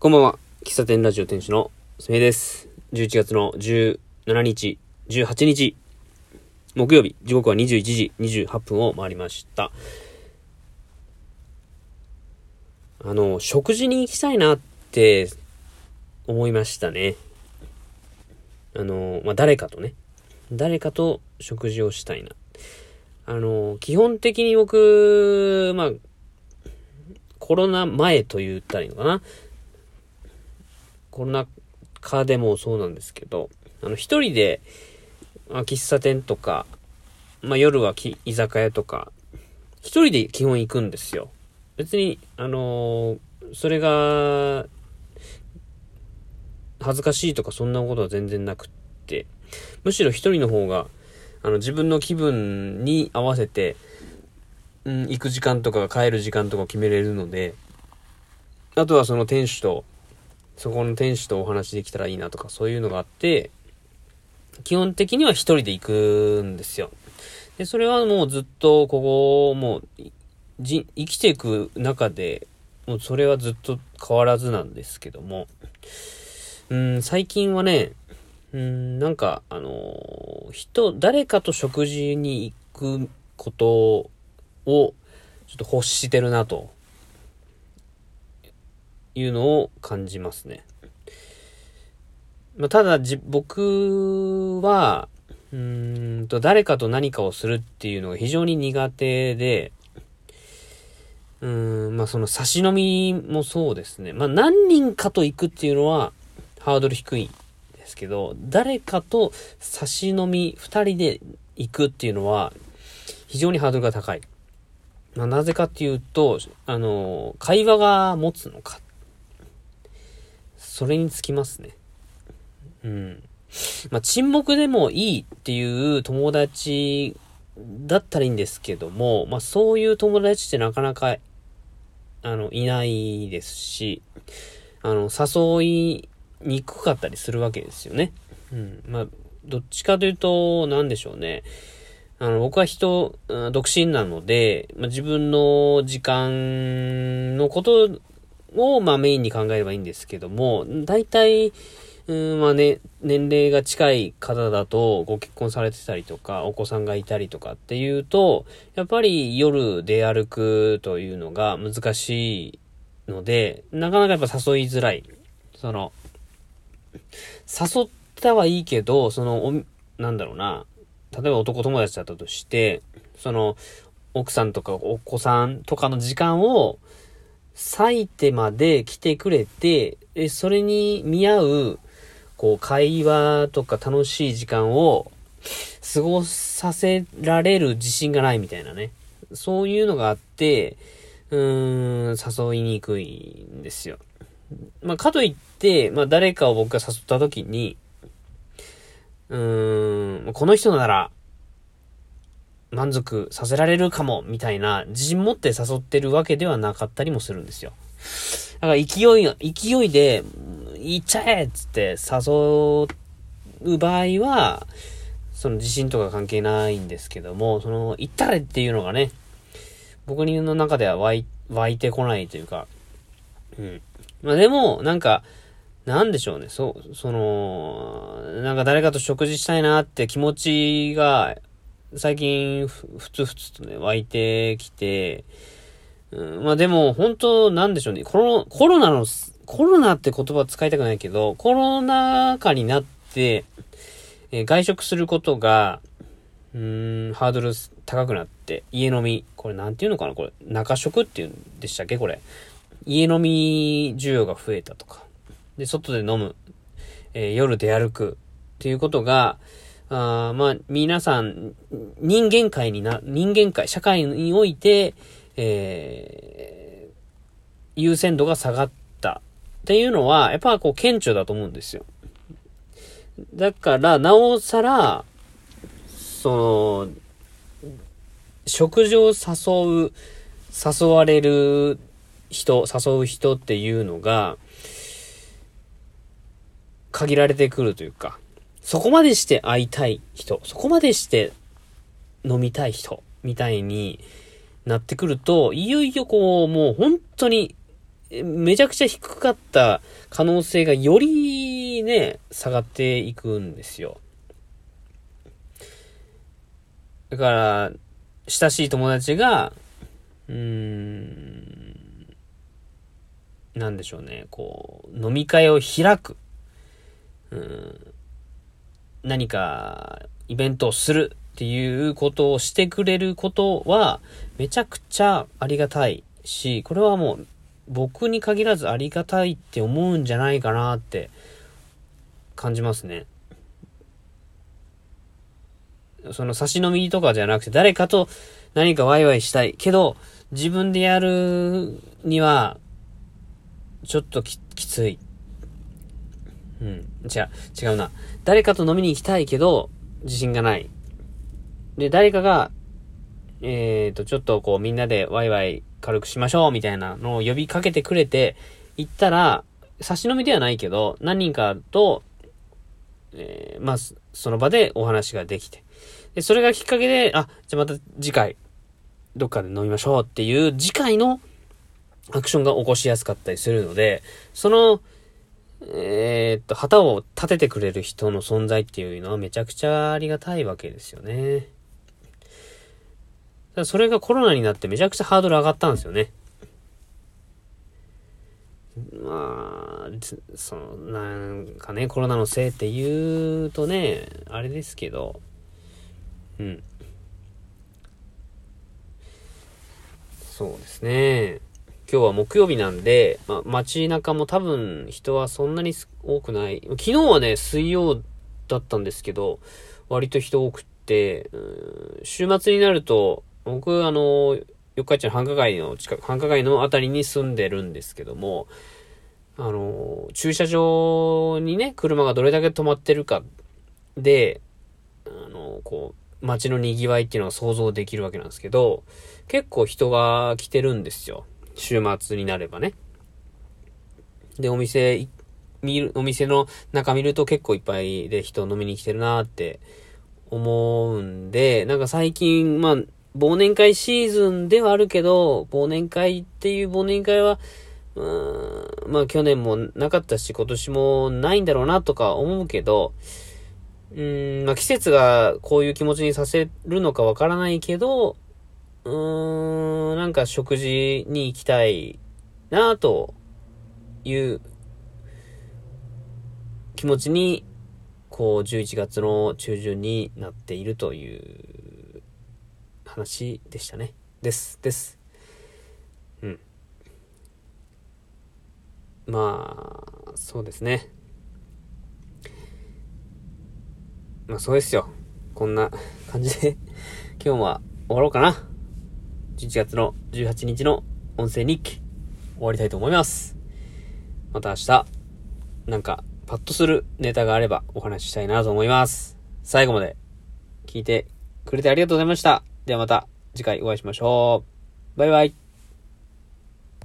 こんばんは。喫茶店ラジオ店主のすみです。11月の17日、18日、木曜日、時刻は21時28分を回りました。あの、食事に行きたいなって思いましたね。あの、まあ、誰かとね。誰かと食事をしたいな。あの、基本的に僕、まあ、コロナ前と言ったらいいのかな。コロナ禍でもそうなんですけど、あの、一人で、まあ、喫茶店とか、まあ、夜は居酒屋とか、一人で基本行くんですよ。別に、あのー、それが、恥ずかしいとかそんなことは全然なくって、むしろ一人の方が、あの、自分の気分に合わせて、うん、行く時間とか帰る時間とか決めれるので、あとはその店主と、そこの店主とお話できたらいいなとかそういうのがあって、基本的には一人で行くんですよ。で、それはもうずっとここ、もう、じ、生きていく中で、もうそれはずっと変わらずなんですけども、うん、最近はね、うん、なんか、あの、人、誰かと食事に行くことを、ちょっと欲してるなと、いうのを感じますね。まあ、ただ、じ、僕は、うんと、誰かと何かをするっていうのが非常に苦手で、うん、まあその差し飲みもそうですね。まあ何人かと行くっていうのはハードル低いですけど、誰かと差し飲み二人で行くっていうのは非常にハードルが高い。まあなぜかっていうと、あの、会話が持つのか。それにつきますね。うん。まあ沈黙でもいいっていう友達だったらいいんですけども、まあそういう友達ってなかなかあの、いないですし、あの、誘いにくかったりするわけですよね。うん。まあ、どっちかというと、なんでしょうね。あの、僕は人、独身なので、まあ、自分の時間のことを、まあ、メインに考えればいいんですけども、大体、うん、まあね、年齢が近い方だとご結婚されてたりとか、お子さんがいたりとかっていうと、やっぱり夜出歩くというのが難しいので、なかなかやっぱ誘いづらい。その、誘ったはいいけど、その、お、なんだろうな、例えば男友達だったとして、その、奥さんとかお子さんとかの時間を割いてまで来てくれて、え、それに見合うこう、会話とか楽しい時間を過ごさせられる自信がないみたいなね。そういうのがあって、うーん、誘いにくいんですよ。まあ、かといって、まあ、誰かを僕が誘った時に、うーん、この人なら、満足させられるかも、みたいな、自信持って誘ってるわけではなかったりもするんですよ。だから勢い、勢いで、行っちゃえっつって誘う場合は、その自信とか関係ないんですけども、その、行ったれっていうのがね、僕の中では湧い、湧いてこないというか、うん。まあでも、なんか、なんでしょうね、そう、その、なんか誰かと食事したいなって気持ちが、最近、ふつふつとね、湧いてきて、うん、まあでも、本当なんでしょうね、コロ、コロナのコロナって言葉使いたくないけど、コロナ禍になって、えー、外食することが、うーん、ハードル高くなって、家飲み、これなんていうのかなこれ、中食っていうんでしたっけこれ。家飲み需要が増えたとか。で、外で飲む。えー、夜出歩く。っていうことが、あまあ、皆さん、人間界にな、人間界、社会において、えー、優先度が下がったっていうのは、やっぱこう、顕著だと思うんですよ。だから、なおさら、その、食事を誘う、誘われる人、誘う人っていうのが、限られてくるというか、そこまでして会いたい人、そこまでして飲みたい人、みたいになってくると、いよいよこう、もう本当にめちゃくちゃ低かった可能性がよりね、下がっていくんですよ。だから、親しい友達が、うーん、なんでしょうね、こう、飲み会を開く。うん、何かイベントをするっていうことをしてくれることは、めちゃくちゃありがたいし、これはもう僕に限らずありがたいって思うんじゃないかなって感じますね。その差し飲みとかじゃなくて誰かと何かワイワイしたいけど自分でやるにはちょっときつい。うん。違う、違うな。誰かと飲みに行きたいけど自信がない。で、誰かがえっ、ー、と、ちょっとこうみんなでワイワイ軽くしましょうみたいなのを呼びかけてくれて、行ったら、差し飲みではないけど、何人かと、えー、まあ、その場でお話ができて。で、それがきっかけで、あ、じゃあまた次回、どっかで飲みましょうっていう次回のアクションが起こしやすかったりするので、その、えー、っと、旗を立ててくれる人の存在っていうのはめちゃくちゃありがたいわけですよね。それがコロナになってめちゃくちゃハードル上がったんですよね。まあ、その、なんかね、コロナのせいって言うとね、あれですけど、うん。そうですね。今日は木曜日なんで、まあ、街中も多分人はそんなに多くない。昨日はね、水曜だったんですけど、割と人多くって、週末になると、僕、あの、四日市の繁華街の近く、繁華街のあたりに住んでるんですけども、あの、駐車場にね、車がどれだけ止まってるかで、あの、こう、街の賑わいっていうのが想像できるわけなんですけど、結構人が来てるんですよ。週末になればね。で、お店、見る、お店の中見ると結構いっぱいで人飲みに来てるなって思うんで、なんか最近、まあ、忘年会シーズンではあるけど、忘年会っていう忘年会は、うーん、まあ去年もなかったし、今年もないんだろうなとか思うけど、うん、まあ季節がこういう気持ちにさせるのかわからないけど、うーん、なんか食事に行きたいなという気持ちに、こう11月の中旬になっているという話でしたね。です、です。うん。まあ、そうですね。まあそうですよ。こんな感じで今日は終わろうかな。11月の18日の音声日記終わりたいと思います。また明日、なんかパッとするネタがあればお話ししたいなと思います。最後まで聞いてくれてありがとうございました。ではまた次回お会いしましょう。バイバイ。